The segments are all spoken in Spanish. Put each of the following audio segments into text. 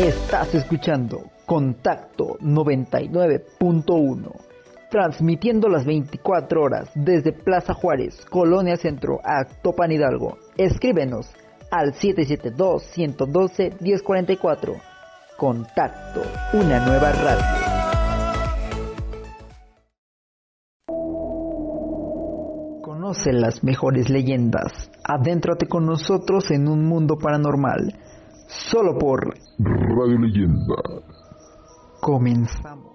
Estás escuchando Contacto 99.1, transmitiendo las 24 horas desde Plaza Juárez, Colonia Centro, a Topan Hidalgo. Escríbenos al 772-112-1044. Contacto, una nueva radio. Conoce las mejores leyendas. Adéntrate con nosotros en un mundo paranormal. Solo por Radio Leyenda. Comenzamos.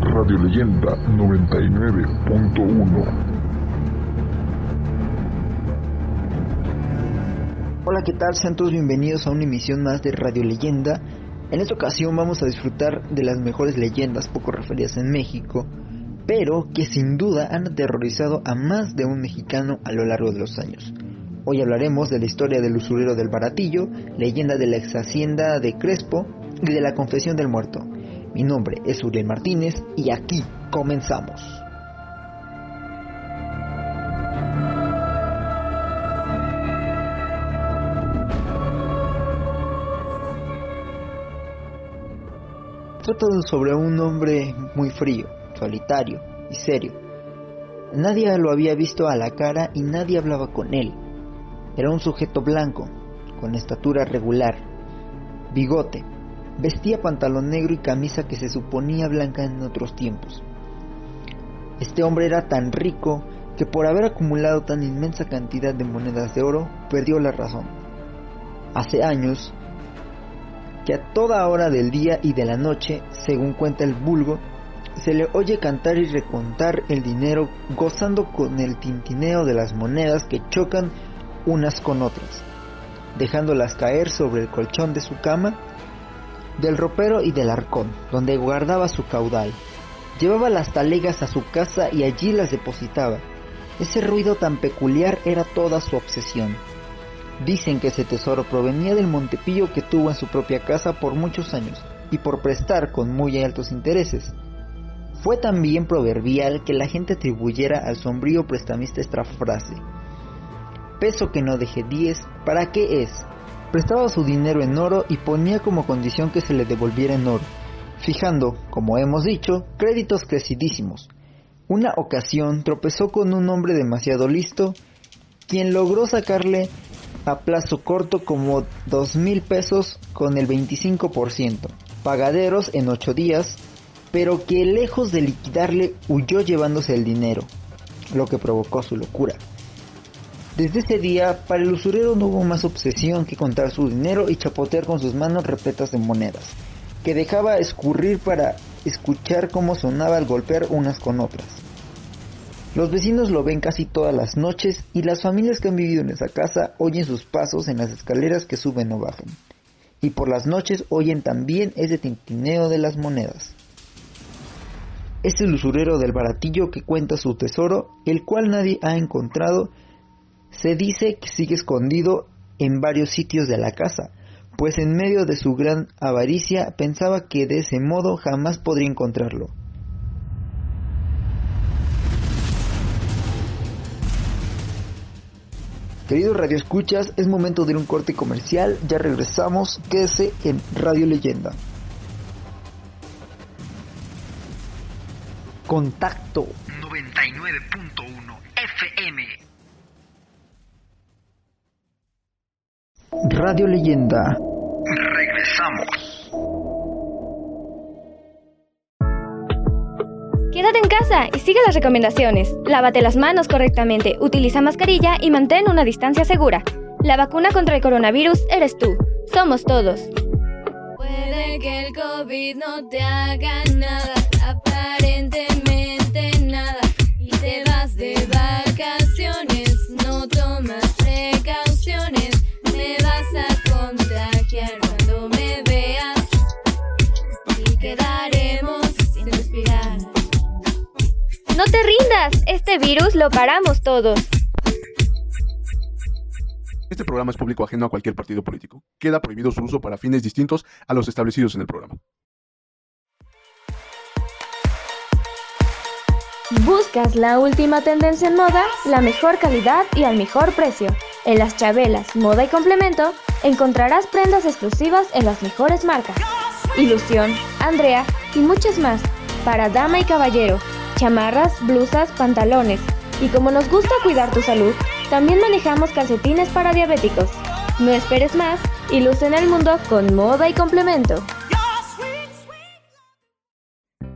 Radio Leyenda 99.1. Hola, ¿qué tal? Sean todos bienvenidos a una emisión más de Radio Leyenda. En esta ocasión vamos a disfrutar de las mejores leyendas poco referidas en México, pero que sin duda han aterrorizado a más de un mexicano a lo largo de los años. Hoy hablaremos de la historia del usurero del baratillo, leyenda de la ex hacienda de Crespo y de la confesión del muerto. Mi nombre es Uriel Martínez y aquí comenzamos. Trata sobre un hombre muy frío, solitario y serio. Nadie lo había visto a la cara y nadie hablaba con él. Era un sujeto blanco, con estatura regular, bigote, vestía pantalón negro y camisa que se suponía blanca en otros tiempos. Este hombre era tan rico que por haber acumulado tan inmensa cantidad de monedas de oro, perdió la razón. Hace años, que a toda hora del día y de la noche, según cuenta el vulgo, se le oye cantar y recontar el dinero gozando con el tintineo de las monedas que chocan unas con otras, dejándolas caer sobre el colchón de su cama, del ropero y del arcón, donde guardaba su caudal. Llevaba las talegas a su casa y allí las depositaba. Ese ruido tan peculiar era toda su obsesión. Dicen que ese tesoro provenía del Montepillo que tuvo en su propia casa por muchos años y por prestar con muy altos intereses. Fue también proverbial que la gente atribuyera al sombrío prestamista esta frase. Peso que no deje 10, ¿para qué es? Prestaba su dinero en oro y ponía como condición que se le devolviera en oro, fijando, como hemos dicho, créditos crecidísimos. Una ocasión tropezó con un hombre demasiado listo, quien logró sacarle a plazo corto como dos mil pesos con el 25%, pagaderos en ocho días, pero que lejos de liquidarle huyó llevándose el dinero, lo que provocó su locura. Desde ese día, para el usurero no hubo más obsesión que contar su dinero y chapotear con sus manos repletas de monedas, que dejaba escurrir para escuchar cómo sonaba al golpear unas con otras. Los vecinos lo ven casi todas las noches y las familias que han vivido en esa casa oyen sus pasos en las escaleras que suben o bajan. Y por las noches oyen también ese tintineo de las monedas. Es el usurero del baratillo que cuenta su tesoro, el cual nadie ha encontrado. Se dice que sigue escondido en varios sitios de la casa, pues en medio de su gran avaricia pensaba que de ese modo jamás podría encontrarlo. Queridos Radio Escuchas, es momento de ir un corte comercial. Ya regresamos. Quédese en Radio Leyenda. Contacto 99.1 Radio Leyenda. Regresamos. Quédate en casa y sigue las recomendaciones. Lávate las manos correctamente, utiliza mascarilla y mantén una distancia segura. La vacuna contra el coronavirus eres tú. Somos todos. Puede que el COVID no te haga nada, lo paramos todos. Este programa es público ajeno a cualquier partido político. Queda prohibido su uso para fines distintos a los establecidos en el programa. ¿Buscas la última tendencia en moda, la mejor calidad y al mejor precio? En las chabelas, moda y complemento, encontrarás prendas exclusivas en las mejores marcas. Ilusión, Andrea y muchas más. Para dama y caballero, chamarras, blusas, pantalones. Y como nos gusta cuidar tu salud, también manejamos calcetines para diabéticos. No esperes más y luce en el mundo con moda y complemento.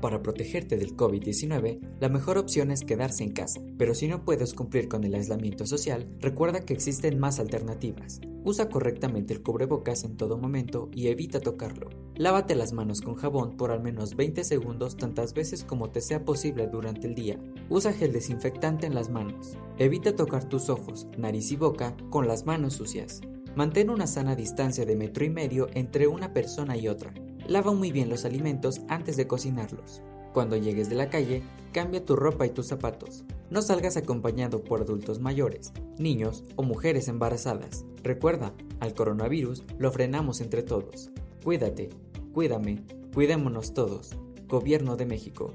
Para protegerte del COVID-19, la mejor opción es quedarse en casa, pero si no puedes cumplir con el aislamiento social, recuerda que existen más alternativas. Usa correctamente el cubrebocas en todo momento y evita tocarlo. Lávate las manos con jabón por al menos 20 segundos tantas veces como te sea posible durante el día. Usa gel desinfectante en las manos. Evita tocar tus ojos, nariz y boca con las manos sucias. Mantén una sana distancia de metro y medio entre una persona y otra. Lava muy bien los alimentos antes de cocinarlos. Cuando llegues de la calle, cambia tu ropa y tus zapatos. No salgas acompañado por adultos mayores, niños o mujeres embarazadas. Recuerda, al coronavirus lo frenamos entre todos. Cuídate, cuídame, cuidémonos todos. Gobierno de México.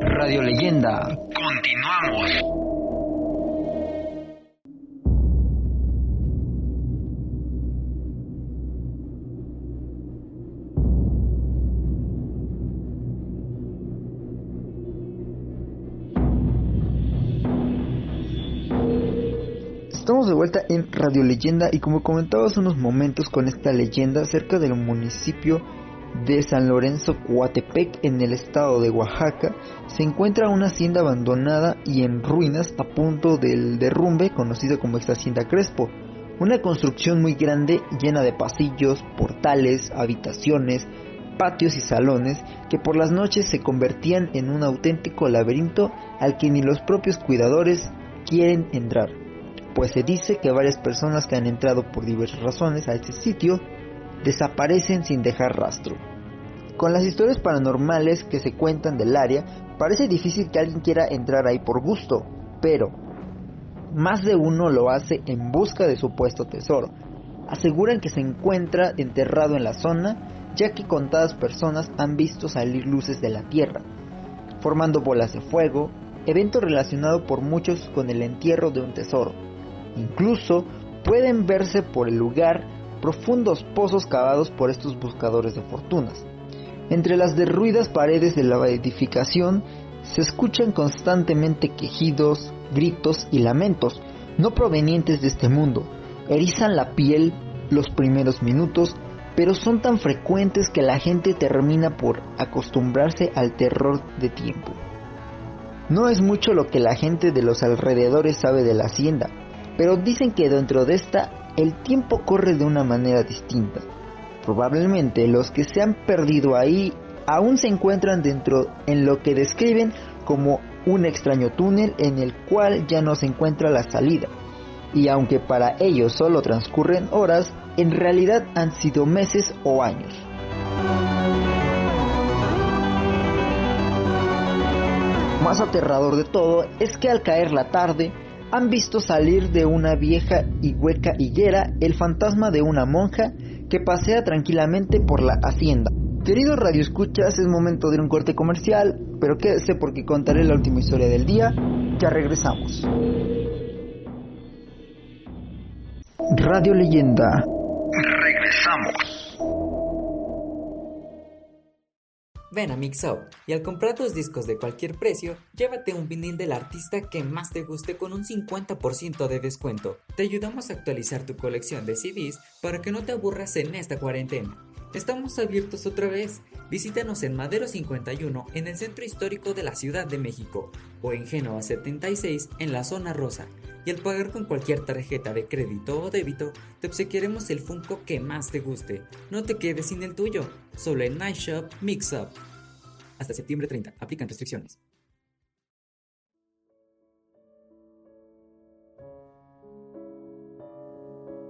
Radio Leyenda. Continuamos. De vuelta en Radio Leyenda y como comentaba hace unos momentos con esta leyenda cerca del municipio de San Lorenzo Coatepec en el estado de Oaxaca se encuentra una hacienda abandonada y en ruinas a punto del derrumbe conocida como esta hacienda Crespo. Una construcción muy grande llena de pasillos, portales, habitaciones, patios y salones que por las noches se convertían en un auténtico laberinto al que ni los propios cuidadores quieren entrar pues se dice que varias personas que han entrado por diversas razones a este sitio desaparecen sin dejar rastro. Con las historias paranormales que se cuentan del área, parece difícil que alguien quiera entrar ahí por gusto, pero más de uno lo hace en busca de su puesto tesoro. Aseguran que se encuentra enterrado en la zona, ya que contadas personas han visto salir luces de la tierra, formando bolas de fuego, evento relacionado por muchos con el entierro de un tesoro. Incluso pueden verse por el lugar profundos pozos cavados por estos buscadores de fortunas. Entre las derruidas paredes de la edificación se escuchan constantemente quejidos, gritos y lamentos, no provenientes de este mundo. Erizan la piel los primeros minutos, pero son tan frecuentes que la gente termina por acostumbrarse al terror de tiempo. No es mucho lo que la gente de los alrededores sabe de la hacienda, pero dicen que dentro de esta el tiempo corre de una manera distinta. Probablemente los que se han perdido ahí aún se encuentran dentro en lo que describen como un extraño túnel en el cual ya no se encuentra la salida. Y aunque para ellos solo transcurren horas, en realidad han sido meses o años. Más aterrador de todo es que al caer la tarde, han visto salir de una vieja y hueca higuera el fantasma de una monja que pasea tranquilamente por la hacienda. Queridos radioescuchas, es momento de un corte comercial, pero quédese porque contaré la última historia del día. Ya regresamos. Radio Leyenda. Regresamos. Ven a Mixup y al comprar tus discos de cualquier precio, llévate un vinil del artista que más te guste con un 50% de descuento. Te ayudamos a actualizar tu colección de CDs para que no te aburras en esta cuarentena. Estamos abiertos otra vez. Visítanos en Madero 51 en el centro histórico de la Ciudad de México o en Génova 76 en la zona rosa. Y al pagar con cualquier tarjeta de crédito o débito, te obsequiaremos el Funko que más te guste. No te quedes sin el tuyo, solo en Night Shop Mix Up. Hasta septiembre 30, aplican restricciones.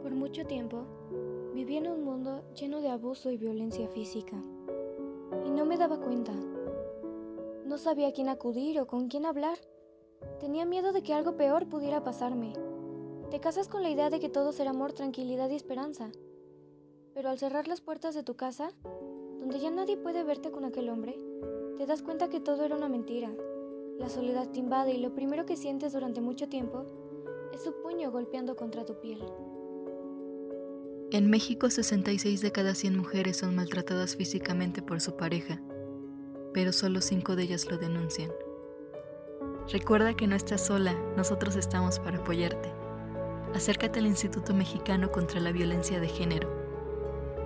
Por mucho tiempo, viví en un mundo lleno de abuso y violencia física. Y no me daba cuenta. No sabía a quién acudir o con quién hablar. Tenía miedo de que algo peor pudiera pasarme. Te casas con la idea de que todo será amor, tranquilidad y esperanza. Pero al cerrar las puertas de tu casa, donde ya nadie puede verte con aquel hombre, te das cuenta que todo era una mentira. La soledad te invade y lo primero que sientes durante mucho tiempo Es su puño golpeando contra tu piel. En México 66 de cada 100 mujeres son maltratadas físicamente por su pareja, pero solo 5 de ellas lo denuncian. Recuerda que no estás sola, nosotros estamos para apoyarte. Acércate al Instituto Mexicano contra la Violencia de Género,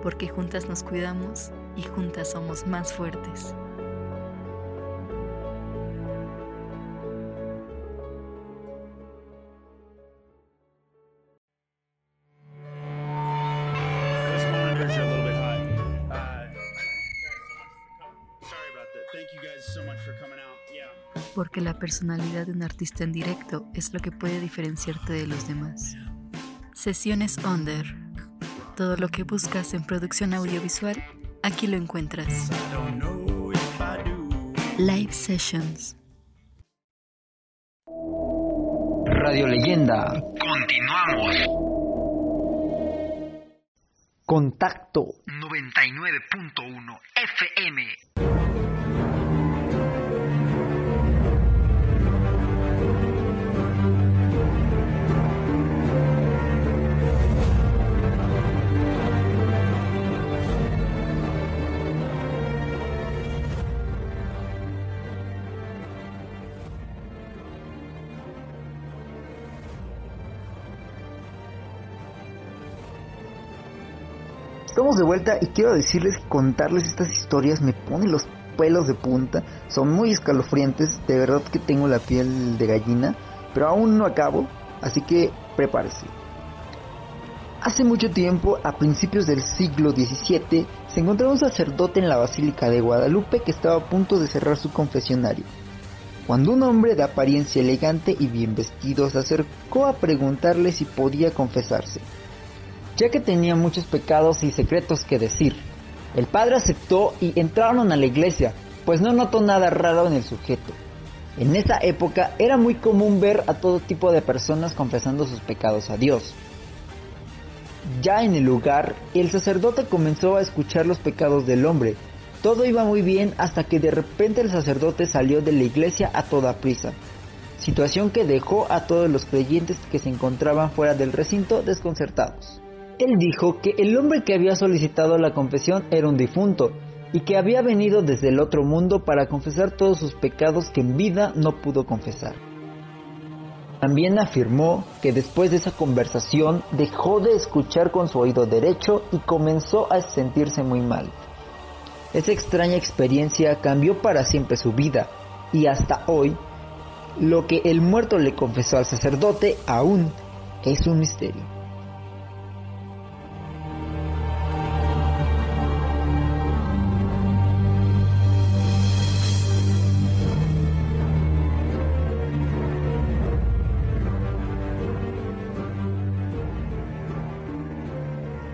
porque juntas nos cuidamos y juntas somos más fuertes. Porque la personalidad de un artista en directo es lo que puede diferenciarte de los demás. Sesiones Under. Todo lo que buscas en producción audiovisual, aquí lo encuentras. Live Sessions. Radio Leyenda. Continuamos. Contacto. 99.1 FM. Estamos de vuelta y quiero decirles que contarles estas historias me pone los pelos de punta. Son muy escalofriantes, de verdad que tengo la piel de gallina, pero aún no acabo, así que prepárese. Hace mucho tiempo, a principios del siglo XVII, se encontraba un sacerdote en la Basílica de Guadalupe que estaba a punto de cerrar su confesionario. Cuando un hombre de apariencia elegante y bien vestido se acercó a preguntarle si podía confesarse ya que tenía muchos pecados y secretos que decir. El padre aceptó y entraron a la iglesia, pues no notó nada raro en el sujeto. En esa época era muy común ver a todo tipo de personas confesando sus pecados a Dios. Ya en el lugar, el sacerdote comenzó a escuchar los pecados del hombre. Todo iba muy bien hasta que de repente el sacerdote salió de la iglesia a toda prisa, situación que dejó a todos los creyentes que se encontraban fuera del recinto desconcertados. Él dijo que el hombre que había solicitado la confesión era un difunto y que había venido desde el otro mundo para confesar todos sus pecados que en vida no pudo confesar. También afirmó que después de esa conversación dejó de escuchar con su oído derecho y comenzó a sentirse muy mal. Esa extraña experiencia cambió para siempre su vida y hasta hoy lo que el muerto le confesó al sacerdote aún es un misterio.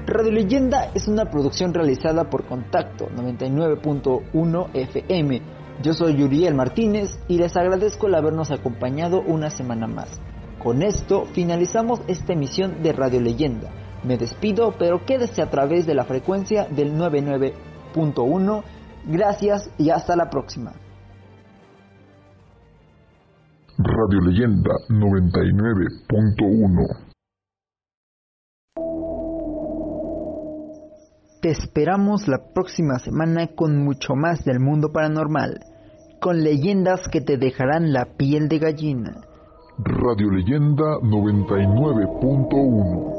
Radio Leyenda es una producción realizada por Contacto 99.1 FM. Yo soy Yuriel Martínez y les agradezco el habernos acompañado una semana más. Con esto finalizamos esta emisión de Radio Leyenda. Me despido, pero quédese a través de la frecuencia del 99.1. Gracias y hasta la próxima. Radio Leyenda 99.1 Te esperamos la próxima semana con mucho más del mundo paranormal, con leyendas que te dejarán la piel de gallina. Radio Leyenda 99.1